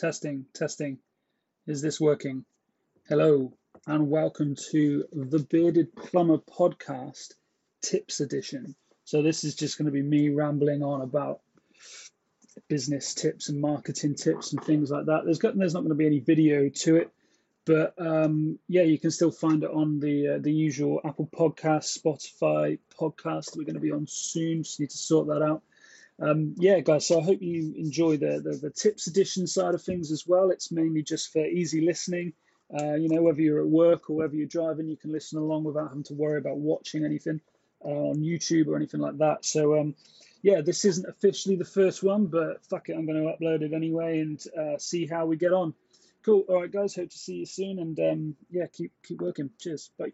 Testing, testing. Is this working? Hello, and welcome to the Bearded Plumber podcast, tips edition. So, this is just going to be me rambling on about business tips and marketing tips and things like that. There's, got, there's not going to be any video to it, but um, yeah, you can still find it on the uh, the usual Apple Podcast, Spotify podcast. We're going to be on soon. Just need to sort that out. Um, yeah, guys. So I hope you enjoy the, the, the tips edition side of things as well. It's mainly just for easy listening. Uh, you know, whether you're at work or whether you're driving, you can listen along without having to worry about watching anything uh, on YouTube or anything like that. So um, yeah, this isn't officially the first one, but fuck it, I'm going to upload it anyway and uh, see how we get on. Cool. All right, guys. Hope to see you soon, and um, yeah, keep keep working. Cheers. Bye.